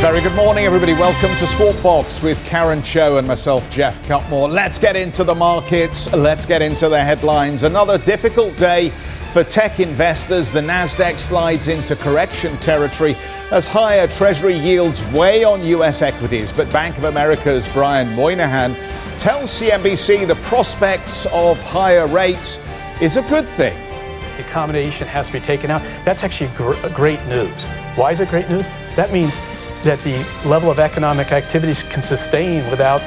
Very good morning, everybody. Welcome to Squawk Box with Karen Tso and myself, Geoff Cutmore. Let's get into the markets. Let's get into the headlines. Another difficult day for tech investors. The Nasdaq slides into correction territory as higher Treasury yields weigh on U.S. equities. But Bank of America's Brian Moynihan tells CNBC the prospects of higher rates is a good thing. Accommodation has to be taken out. That's actually gr- great news. Why is it great news? That means that the level of economic activities can sustain without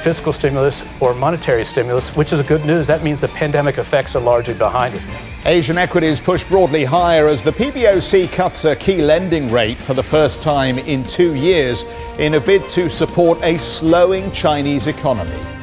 fiscal stimulus or monetary stimulus, which is good news. That means the pandemic effects are largely behind us. Asian equities push broadly higher as the PBOC cuts a key lending rate for the first time in two years in a bid to support a slowing Chinese economy.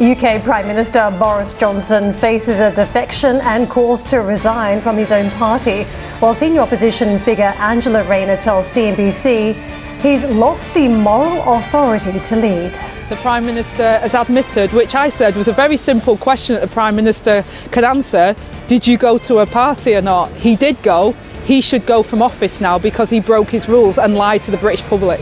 UK Prime Minister Boris Johnson faces a defection and calls to resign from his own party, while senior opposition figure Angela Rayner tells CNBC he's lost the moral authority to lead. The Prime Minister has admitted, which I said was a very simple question that the Prime Minister could answer Did you go to a party or not? He did go. He should go from office now because he broke his rules and lied to the British public.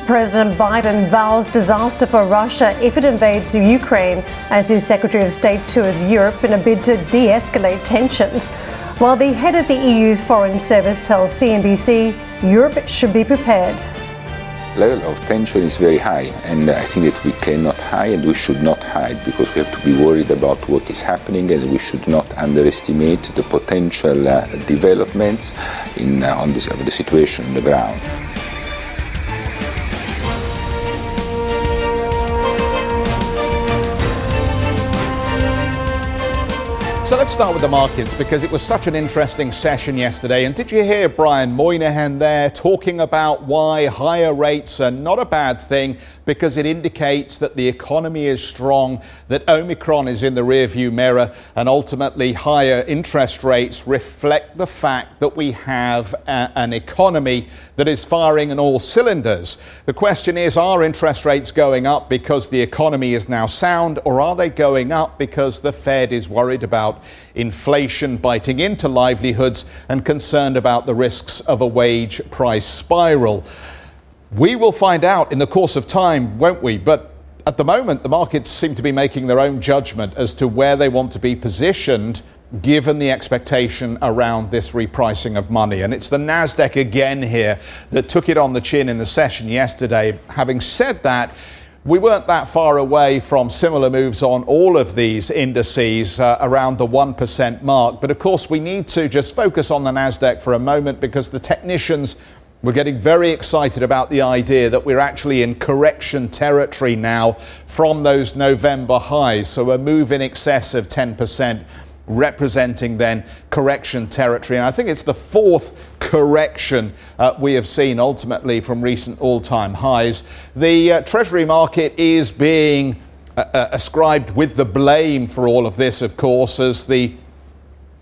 President Biden vows disaster for Russia if it invades Ukraine as his Secretary of State tours Europe in a bid to de escalate tensions. While the head of the EU's Foreign Service tells CNBC Europe should be prepared. Level of tension is very high, and I think that we cannot hide and we should not hide because we have to be worried about what is happening, and we should not underestimate the potential uh, developments in uh, on this, of the situation on the ground. Start with the markets because it was such an interesting session yesterday. And did you hear Brian Moynihan there talking about why higher rates are not a bad thing because it indicates that the economy is strong, that Omicron is in the rearview mirror, and ultimately higher interest rates reflect the fact that we have a, an economy that is firing on all cylinders. The question is are interest rates going up because the economy is now sound, or are they going up because the Fed is worried about inflation biting into livelihoods and concerned about the risks of a wage price spiral? We will find out in the course of time, won't we? But at the moment, the markets seem to be making their own judgment as to where they want to be positioned given the expectation around this repricing of money. And it's the NASDAQ again here that took it on the chin in the session yesterday. Having said that, we weren't that far away from similar moves on all of these indices uh, around the 1% mark. But of course, we need to just focus on the NASDAQ for a moment because the technicians we're getting very excited about the idea that we're actually in correction territory now from those November highs. So a move in excess of 10% representing then correction territory. And I think it's the fourth correction uh, we have seen ultimately from recent all time highs. The uh, Treasury market is being uh, uh, ascribed with the blame for all of this, of course, as the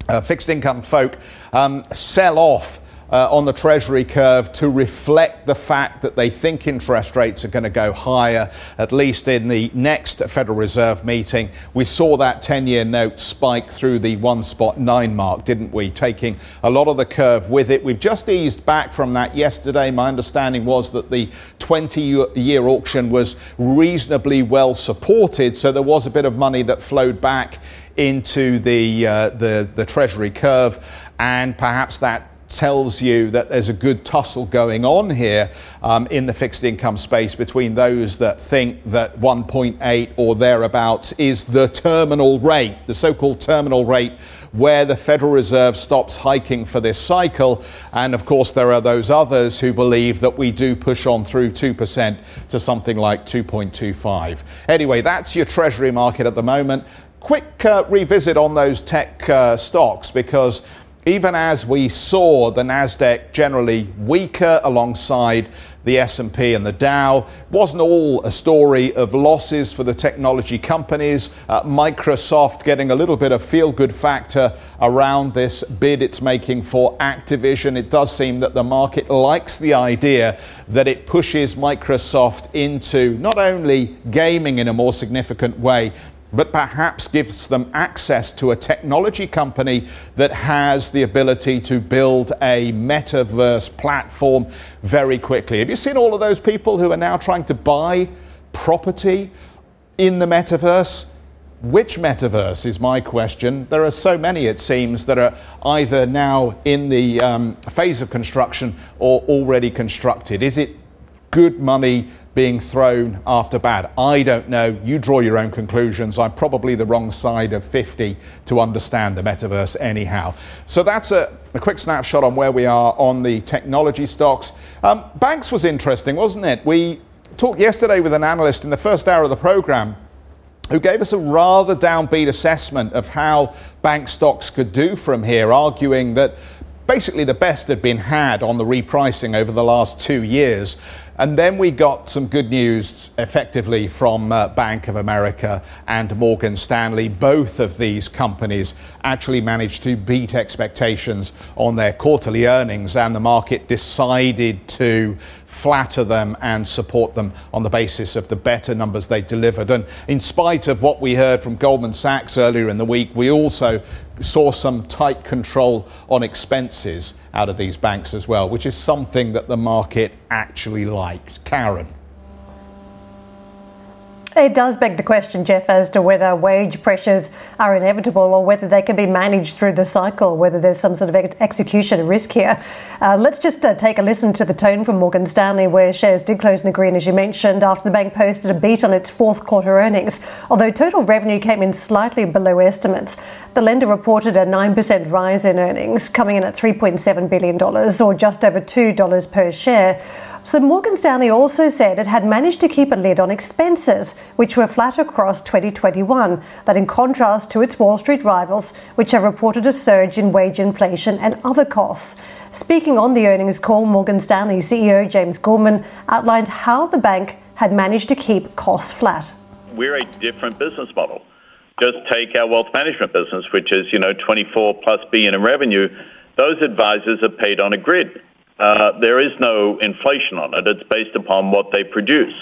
uh, fixed income folk um, sell off uh, on the Treasury curve to reflect the fact that they think interest rates are going to go higher, at least in the next Federal Reserve meeting. We saw that 10 year note spike through the one spot nine mark, didn't we? Taking a lot of the curve with it. We've just eased back from that yesterday. My understanding was that the 20 year auction was reasonably well supported, so there was a bit of money that flowed back into the, uh, the, the Treasury curve, and perhaps that tells you that there's a good tussle going on here um, in the fixed income space between those that think that 1.8 or thereabouts is the terminal rate, the so called terminal rate where the Federal Reserve stops hiking for this cycle. And of course, there are those others who believe that we do push on through 2% to something like 2.25. Anyway, that's your Treasury market at the moment. Quick uh, revisit on those tech uh, stocks because even as we saw the NASDAQ generally weaker alongside the S&P and the Dow. Wasn't all a story of losses for the technology companies. Uh, Microsoft getting a little bit of feel-good factor around this bid it's making for Activision. It does seem that the market likes the idea that it pushes Microsoft into not only gaming in a more significant way, but perhaps gives them access to a technology company that has the ability to build a metaverse platform very quickly. Have you seen all of those people who are now trying to buy property in the metaverse? Which metaverse is my question? There are so many, it seems, that are either now in the um, phase of construction or already constructed. Is it good money being thrown after bad. I don't know. You draw your own conclusions. I'm probably the wrong side of 50 to understand the metaverse, anyhow. So that's a, a quick snapshot on where we are on the technology stocks. Um, banks was interesting, wasn't it? We talked yesterday with an analyst in the first hour of the program who gave us a rather downbeat assessment of how bank stocks could do from here, arguing that basically the best had been had on the repricing over the last two years. And then we got some good news effectively from uh, Bank of America and Morgan Stanley. Both of these companies actually managed to beat expectations on their quarterly earnings, and the market decided to flatter them and support them on the basis of the better numbers they delivered. And in spite of what we heard from Goldman Sachs earlier in the week, we also saw some tight control on expenses out of these banks as well, which is something that the market actually liked. Karen. It does beg the question, Geoff, as to whether wage pressures are inevitable or whether they can be managed through the cycle, whether there's some sort of ex- execution risk here. Uh, let's just uh, take a listen to the tone from Morgan Stanley, where shares did close in the green, as you mentioned, after the bank posted a beat on its fourth quarter earnings. Although total revenue came in slightly below estimates, the lender reported a 9% rise in earnings, coming in at $3.7 billion, or just over $2 per share so Morgan Stanley also said it had managed to keep a lid on expenses, which were flat across 2021. That in contrast to its Wall Street rivals, which have reported a surge in wage inflation and other costs. Speaking on the earnings call, Morgan Stanley CEO James Gorman outlined how the bank had managed to keep costs flat. We're a different business model. Just take our wealth management business, which is, you know, 24 plus billion in revenue. Those advisors are paid on a grid. Uh, there is no inflation on it. It's based upon what they produce.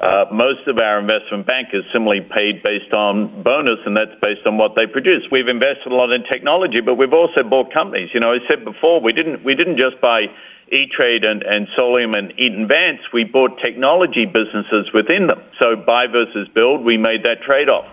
Uh, most of our investment bank is similarly paid based on bonus, and that's based on what they produce. We've invested a lot in technology, but we've also bought companies. You know, I said before, we didn't we didn't just buy E-Trade and, and Solium and Eaton Vance. We bought technology businesses within them. So buy versus build, we made that trade-off.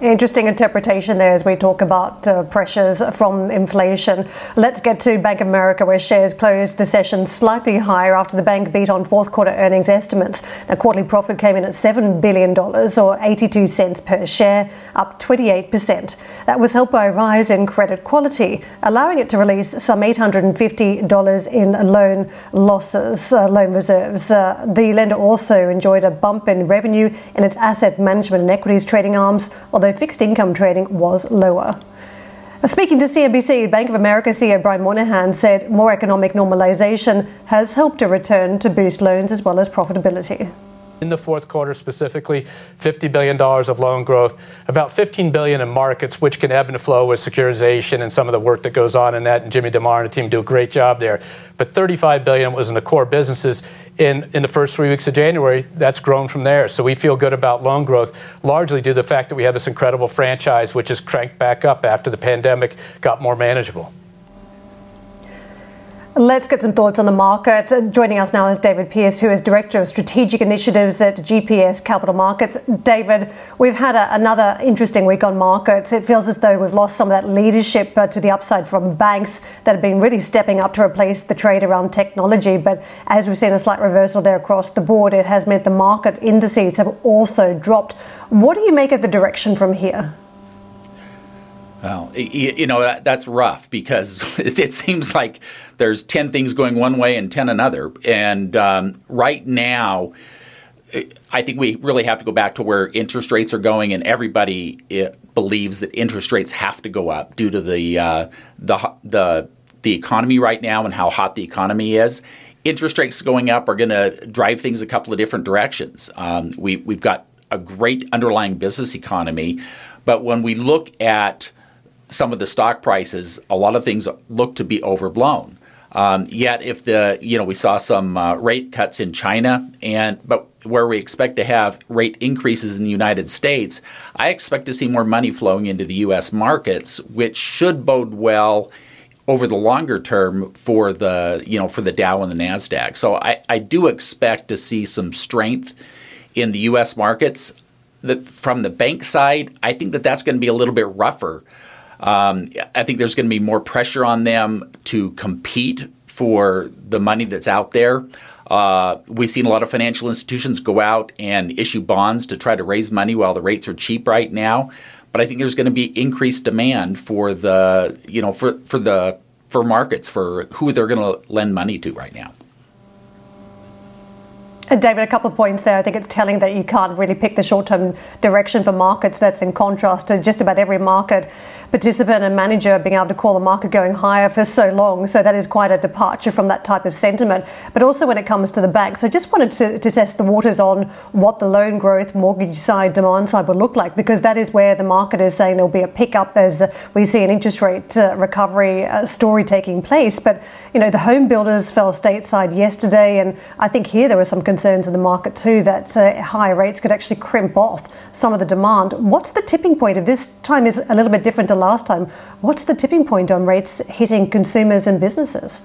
Interesting interpretation there as we talk about uh, pressures from inflation. Let's get to Bank of America, where shares closed the session slightly higher after the bank beat on fourth quarter earnings estimates. Now, quarterly profit came in at $7 billion or 82 cents per share, up 28%. That was helped by a rise in credit quality, allowing it to release some $850 in loan losses, uh, loan reserves. Uh, the lender also enjoyed a bump in revenue in its asset management and equities trading arms, although fixed income trading was lower. Speaking to CNBC, Bank of America CEO Brian Moynihan said more economic normalization has helped a return to boost loans as well as profitability in the fourth quarter specifically, $50 billion of loan growth, about 15 billion in markets, which can ebb and flow with securitization and some of the work that goes on in that. And Jimmy DeMare and the team do a great job there. But 35 billion was in the core businesses. In, in the first three weeks of January, that's grown from there. So we feel good about loan growth, largely due to the fact that we have this incredible franchise, which has cranked back up after the pandemic got more manageable. Let's get some thoughts on the market. Joining us now is David Pierce, who is Director of Strategic Initiatives at GPS Capital Markets. David, we've had a, another interesting week on markets. It feels as though we've lost some of that leadership uh, to the upside from banks that have been really stepping up to replace the trade around technology. But as we've seen a slight reversal there across the board, it has meant the market indices have also dropped. What do you make of the direction from here? Well, you know that, that's rough because it, seems like there's ten things going one way and ten another, and um, right now, I think we really have to go back to where interest rates are going, and everybody eh, believes that interest rates have to go up due to the uh, the the the economy right now and how hot the economy is. interest rates going up are going to drive things a couple of different directions. Um, we, we've got a great underlying business economy, but when we look at some of the stock prices, a lot of things look to be overblown. Um, yet, if the you know we saw some uh, rate cuts in China, and but where we expect to have rate increases in the United States, I expect to see more money flowing into the U.S. markets, which should bode well over the longer term for the you know for the Dow and the Nasdaq. So I, I do expect to see some strength in the U.S. markets. That from the bank side, I think that that's going to be a little bit rougher um, I think there's going to be more pressure on them to compete for the money that's out there. Uh, we've seen a lot of financial institutions go out and issue bonds to try to raise money while the rates are cheap right now. But I think there's going to be increased demand for the you know for for the for markets for who they're going to lend money to right now. And David, a couple of points there. I think it's telling that you can't really pick the short term direction for markets. That's in contrast to just about every market participant and manager being able to call the market going higher for so long. So that is quite a departure from that type of sentiment. But also when it comes to the banks, I just wanted to, to test the waters on what the loan growth, mortgage side, demand side would look like, because that is where the market is saying there'll be a pickup as we see an interest rate uh, recovery uh, story taking place. But, you know, the home builders fell stateside yesterday, and I think here there were some concerns in the market too that uh, higher rates could actually crimp off some of the demand. What's the tipping point if this time is a little bit different to last time. What's the tipping point on rates hitting consumers and businesses?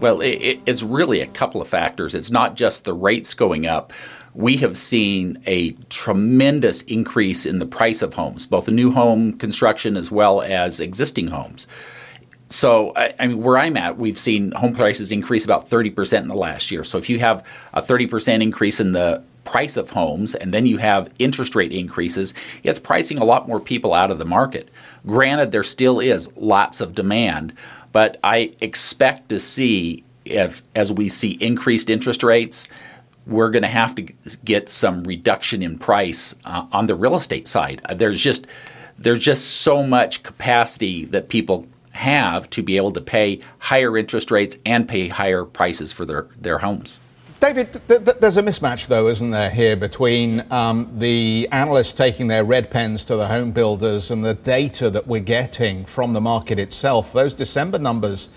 Well, it, it's really a couple of factors. It's not just the rates going up. We have seen a tremendous increase in the price of homes, both new home construction as well as existing homes. So, I, I, mean, where I'm at, we've seen home prices increase about 30% in the last year. So, if you have a 30% increase in the price of homes and then you have interest rate increases, it's pricing a lot more people out of the market. Granted, there still is lots of demand, but I expect to see if as we see increased interest rates, we're going to have to get some reduction in price uh, on the real estate side. There's just there's just so much capacity that people have to be able to pay higher interest rates and pay higher prices for their, their homes. David, th- th- there's a mismatch, though, isn't there, here between um, the analysts taking their red pens to the home builders and the data that we're getting from the market itself. Those December numbers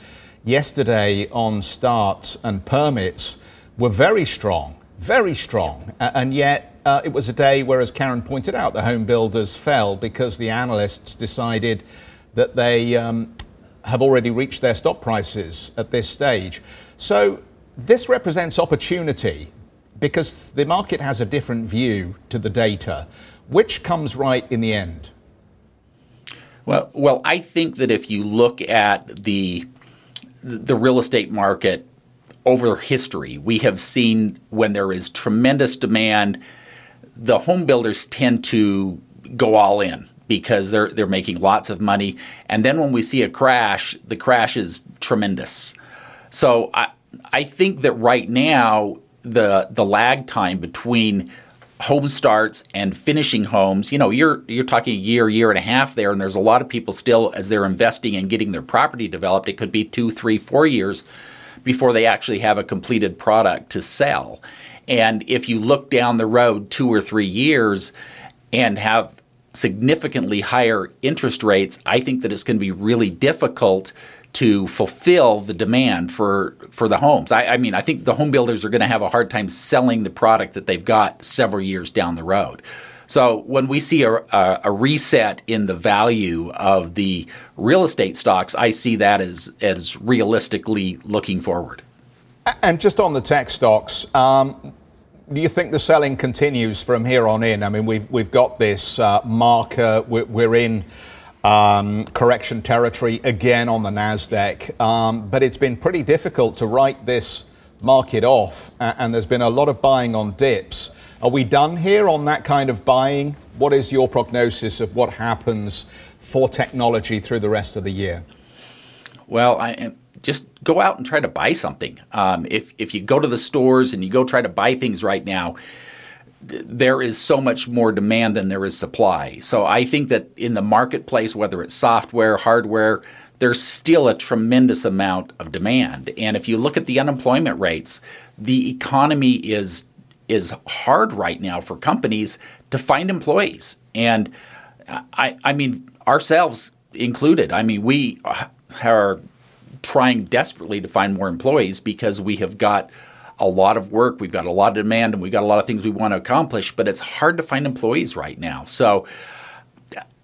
yesterday on starts and permits were very strong, very strong. and yet, uh, it was a day where, as Karen pointed out, the home builders fell because the analysts decided that they um, have already reached their stop prices at this stage. So, this represents opportunity because the market has a different view to the data. Which comes right in the end? Well, well, I think that if you look at the the real estate market over history, we have seen when there is tremendous demand, the home builders tend to go all in because they're they're making lots of money, and then when we see a crash, the crash is tremendous. So I, I think that right now the the lag time between home starts and finishing homes, you know, you're you're talking a year, year and a half there, and there's a lot of people still as they're investing and getting their property developed. It could be two, three, four years before they actually have a completed product to sell. And if you look down the road two or three years and have significantly higher interest rates, I think that it's going to be really difficult to fulfill the demand for for the homes. I, I mean, I think the home builders are going to have a hard time selling the product that they've got several years down the road. So when we see a, a, a, reset in the value of the real estate stocks, I see that as as realistically looking forward. And just on the tech stocks, um, do you think the selling continues from here on in? I mean, we've we've got this uh, marker. We're, we're in um, correction territory again on the NASDAQ. Um, but it's been pretty difficult to write this market off, and there's been a lot of buying on dips. Are we done here on that kind of buying? What is your prognosis of what happens for technology through the rest of the year? Well, I just go out and try to buy something. Um, if if you go to the stores and you go try to buy things right now, there is so much more demand than there is supply. So I think that in the marketplace, whether it's software, hardware, there's still a tremendous amount of demand. And if you look at the unemployment rates, the economy is is hard right now for companies to find employees. And I, I mean, ourselves included. I mean, we are trying desperately to find more employees because we have got a lot of work, we've got a lot of demand, and we've got a lot of things we want to accomplish, but it's hard to find employees right now. So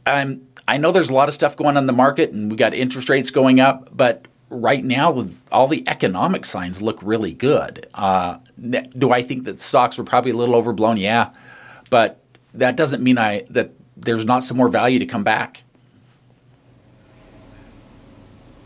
I'm, I know there's a lot of stuff going on in the market, and we got interest rates going up, but right now, all the economic signs look really good. Uh, do I think that stocks were probably a little overblown? Yeah, but that doesn't mean I that there's not some more value to come back.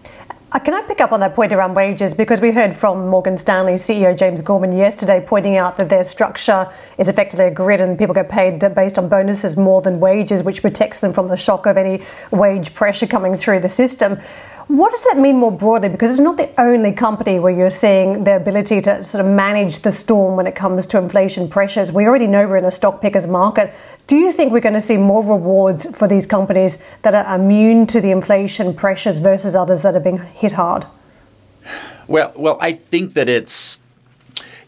Uh, Uh, can I pick up on that point around wages? Because we heard from Morgan Stanley CEO James Gorman yesterday pointing out that their structure is effectively a grid and people get paid based on bonuses more than wages, which protects them from the shock of any wage pressure coming through the system. What does that mean more broadly? Because it's not the only company where you're seeing their ability to sort of manage the storm when it comes to inflation pressures. We already know we're in a stock pickers market. Do you think we're going to see more rewards for these companies that are immune to the inflation pressures versus others that are being hit hard? Well, well, I think that it's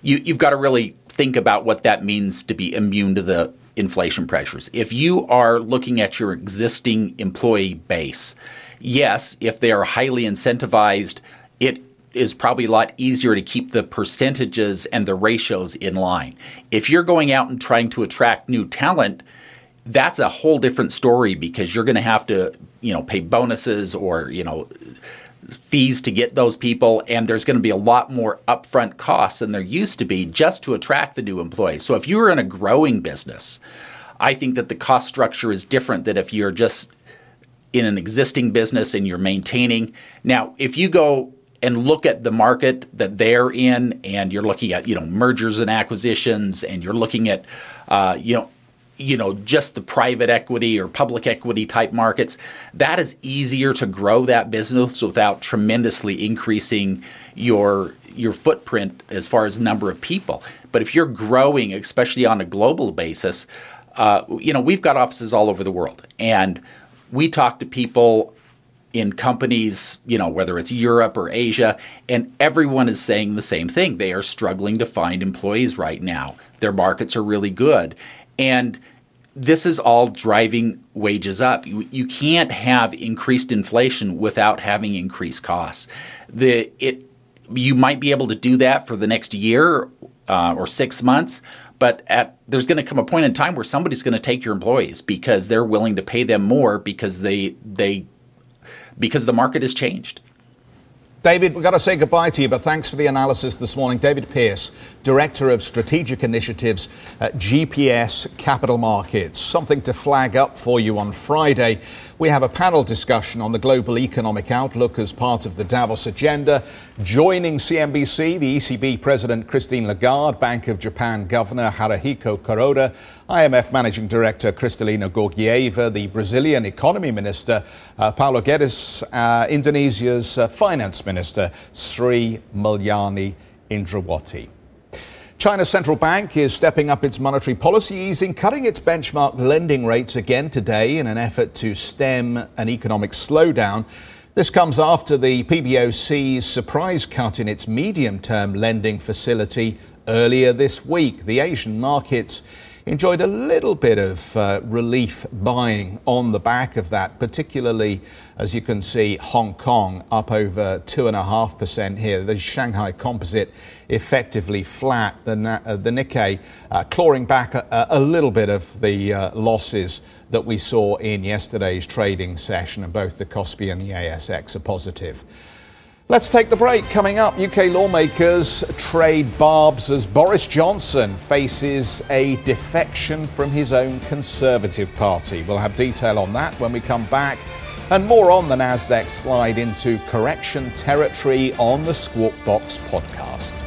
you, you've got to really think about what that means to be immune to the inflation pressures. If you are looking at your existing employee base yes, if they are highly incentivized, it is probably a lot easier to keep the percentages and the ratios in line. If you're going out and trying to attract new talent, that's a whole different story because you're going to have to, you know, pay bonuses or, you know, fees to get those people and there's going to be a lot more upfront costs than there used to be just to attract the new employees. So if you're in a growing business, I think that the cost structure is different than if you're just in an existing business and you're maintaining. Now, if you go and look at the market that they're in, and you're looking at you know mergers and acquisitions, and you're looking at uh, you know you know just the private equity or public equity type markets, that is easier to grow that business without tremendously increasing your your footprint as far as number of people. But if you're growing, especially on a global basis, uh, you know we've got offices all over the world, and we talk to people in companies, you know, whether it's Europe or Asia, and everyone is saying the same thing. They are struggling to find employees right now. Their markets are really good. And this is all driving wages up. You, you can't have increased inflation without having increased costs. The it you might be able to do that for the next year uh, or six months, but at there's going to come a point in time where somebody's going to take your employees because they're willing to pay them more because they they because the market has changed. David, we've got to say goodbye to you, but thanks for the analysis this morning. David Pierce, Director of Strategic Initiatives at GPS Capital Markets. Something to flag up for you on Friday. We have a panel discussion on the global economic outlook as part of the Davos agenda. Joining CNBC, the ECB President Christine Lagarde, Bank of Japan Governor Haruhiko Kuroda, IMF Managing Director Kristalina Georgieva, the Brazilian Economy Minister uh, Paulo Guedes, uh, Indonesia's uh, Finance Minister Sri Mulyani Indrawati. China's central bank is stepping up its monetary policy easing, cutting its benchmark lending rates again today in an effort to stem an economic slowdown. This comes after the PBOC's surprise cut in its medium term lending facility earlier this week. The Asian markets enjoyed a little bit of uh, relief buying on the back of that, particularly as you can see Hong Kong up over 2.5% here. The Shanghai Composite effectively flat. The, uh, the Nikkei uh, clawing back a, a, little bit of the uh, losses that we saw in yesterday's trading session, and both the Kospi and the ASX are positive. Let's take the break. Coming up, UK lawmakers trade barbs as Boris Johnson faces a defection from his own Conservative Party. We'll have detail on that when we come back. And more on the NASDAQ slide into correction territory on the Squawk Box podcast.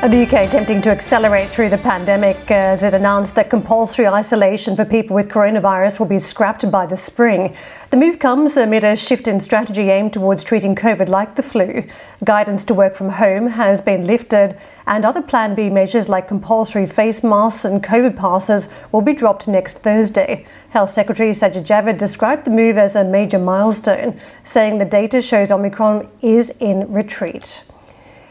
The UK attempting to accelerate through the pandemic uh, as it announced that compulsory isolation for people with coronavirus will be scrapped by the spring. The move comes amid a shift in strategy aimed towards treating COVID like the flu. Guidance to work from home has been lifted, and other Plan B measures like compulsory face masks and COVID passes will be dropped next Thursday. Health Secretary Sajid Javid described the move as a major milestone, saying the data shows Omicron is in retreat.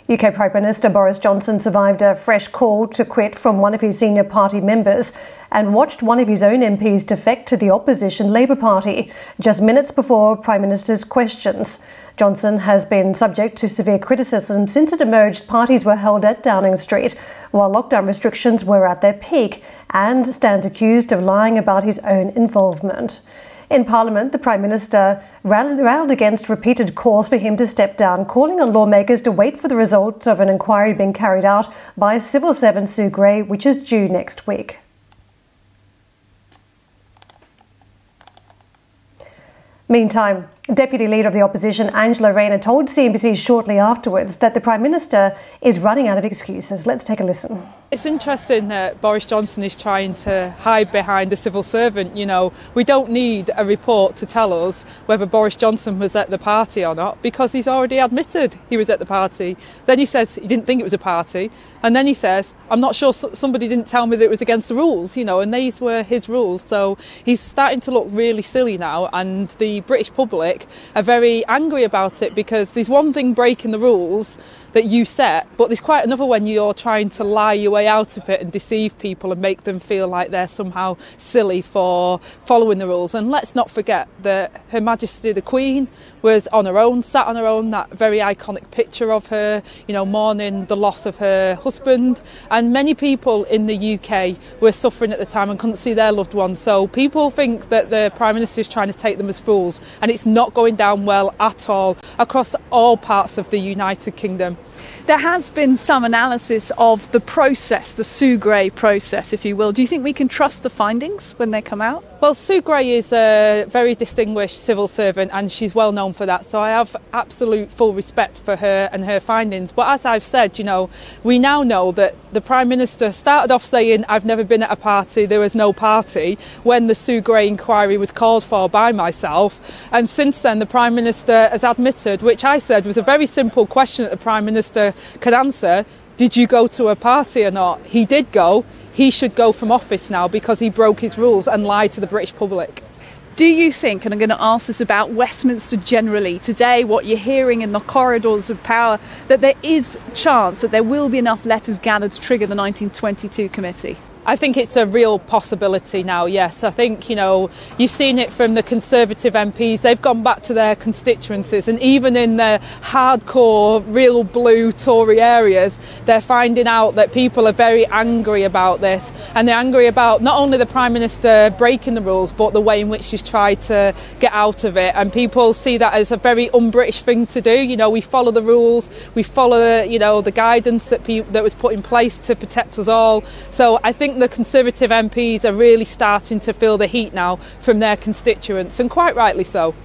UK Prime Minister Boris Johnson survived a fresh call to quit from one of his senior party members and watched one of his own MPs defect to the opposition Labour Party just minutes before Prime Minister's questions. Johnson has been subject to severe criticism since it emerged parties were held at Downing Street while lockdown restrictions were at their peak and stands accused of lying about his own involvement. In Parliament, the Prime Minister railed against repeated calls for him to step down, calling on lawmakers to wait for the results of an inquiry being carried out by civil servant Sue Gray, which is due next week. Meantime, Deputy Leader of the Opposition Angela Rayner told CNBC shortly afterwards that the Prime Minister is running out of excuses. Let's take a listen. It's interesting that Boris Johnson is trying to hide behind a civil servant. You know, we don't need a report to tell us whether Boris Johnson was at the party or not because he's already admitted he was at the party. Then he says he didn't think it was a party. And then he says, I'm not sure somebody didn't tell me that it was against the rules, you know, and these were his rules. So he's starting to look really silly now. And the British public are very angry about it because there's one thing breaking the rules that you set, but there's quite another when you're trying to lie your way out of it and deceive people and make them feel like they're somehow silly for following the rules. And let's not forget that Her Majesty the Queen was on her own, sat on her own, that very iconic picture of her, you know, mourning the loss of her husband. And many people in the UK were suffering at the time and couldn't see their loved ones. So people think that the Prime Minister is trying to take them as fools, and it's not going down well at all across all parts of the United Kingdom. There has been some analysis of the process, the Sue Gray process, if you will. Do you think we can trust the findings when they come out? Well, Sue Gray is a very distinguished civil servant and she's well known for that. So I have absolute full respect for her and her findings. But as I've said, you know, we now know that the Prime Minister started off saying, I've never been at a party, there was no party, when the Sue Gray inquiry was called for by myself. And since then, the Prime Minister has admitted, which I said was a very simple question that the Prime Minister could answer did you go to a party or not? He did go he should go from office now because he broke his rules and lied to the British public. Do you think, and I'm going to ask this about Westminster generally today, what you're hearing in the corridors of power, that there is chance that there will be enough letters gathered to trigger the 1922 committee? I think it's a real possibility now, yes. I think, you know, you've seen it from the Conservative MPs. They've gone back to their constituencies, and even in the hardcore, real blue Tory areas, they're finding out that people are very angry about this. And they're angry about not only the Prime Minister breaking the rules, but the way in which she's tried to get out of it. And people see that as a very un British thing to do. You know, we follow the rules, we follow, you know, the guidance that, pe- that was put in place to protect us all. So I think the Conservative MPs are really starting to feel the heat now from their constituents, and quite rightly so.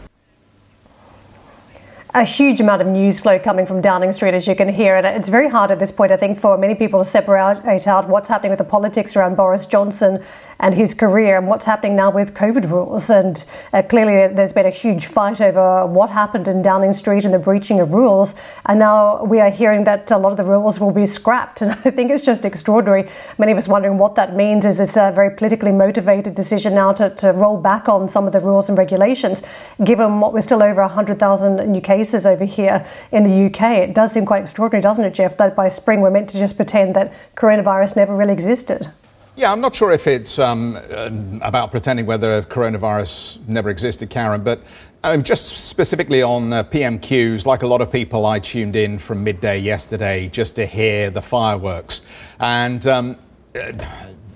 A huge amount of news flow coming from Downing Street, as you can hear. And it's very hard at this point, I think, for many people to separate out what's happening with the politics around Boris Johnson and his career and what's happening now with COVID rules. And uh, clearly, there's been a huge fight over what happened in Downing Street and the breaching of rules. And now we are hearing that a lot of the rules will be scrapped. And I think it's just extraordinary. Many of us wondering what that means. Is this a very politically motivated decision now to, to roll back on some of the rules and regulations, given what we're still over 100,000 new cases? over here in the UK. It does seem quite extraordinary, doesn't it, Geoff, that by spring we're meant to just pretend that coronavirus never really existed. Yeah, I'm not sure if it's um, uh, about pretending whether coronavirus never existed, Karen, but um, just specifically on uh, PMQs, like a lot of people, I tuned in from midday yesterday just to hear the fireworks. And um, uh,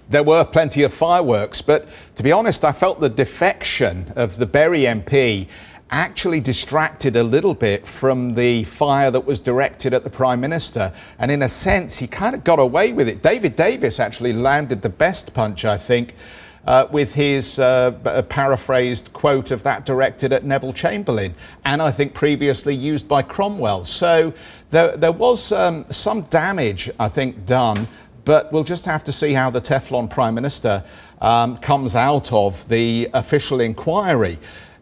there were plenty of fireworks, but to be honest, I felt the defection of the Bury MP actually distracted a little bit from the fire that was directed at the Prime Minister. And in a sense, he kind of got away with it. David Davis actually landed the best punch, I think. Uh, with his uh, paraphrased quote of that directed at Neville Chamberlain, and I think previously used by Cromwell. So there, there was um, some damage, I think, done, but we'll just have to see how the Teflon Prime Minister um, comes out of the official inquiry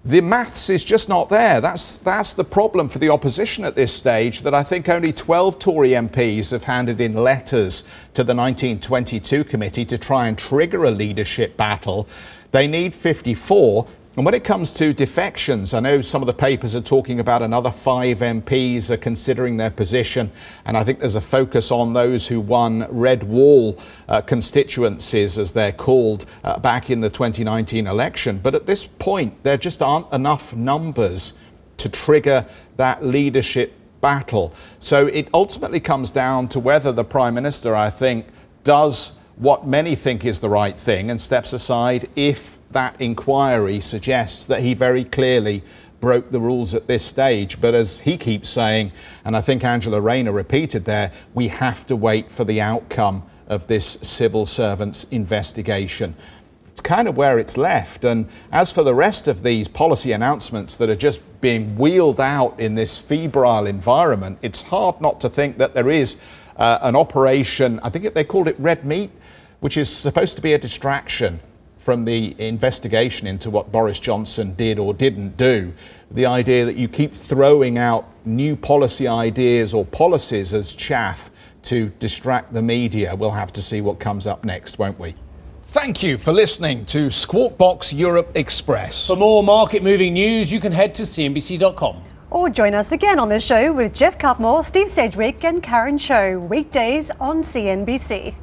the maths is just not there. That's, that's the problem for the opposition at this stage, that I think only 12 Tory MPs have handed in letters to the 1922 committee to try and trigger a leadership battle. They need 54. And when it comes to defections, I know some of the papers are talking about another five MPs are considering their position, and I think there's a focus on those who won red wall uh, constituencies, as they're called, uh, back in the 2019 election. But at this point, there just aren't enough numbers to trigger that leadership battle. So it ultimately comes down to whether the Prime Minister, I think, does what many think is the right thing and steps aside if that inquiry suggests that he very clearly broke the rules at this stage. But as he keeps saying, and I think Angela Rayner repeated there, we have to wait for the outcome of this civil servant's investigation. It's kind of where it's left. And as for the rest of these policy announcements that are just being wheeled out in this febrile environment, it's hard not to think that there is uh, an operation, I think they called it red meat, which is supposed to be a distraction from the investigation into what Boris Johnson did or didn't do. The idea that you keep throwing out new policy ideas or policies as chaff to distract the media. We'll have to see what comes up next, won't we? Thank you for listening to Squawk Box Europe Express. For more market moving news, you can head to CNBC.com. Or join us again on the show with Geoff Cutmore, Steve Sedgwick, and Karen Tso, weekdays on CNBC.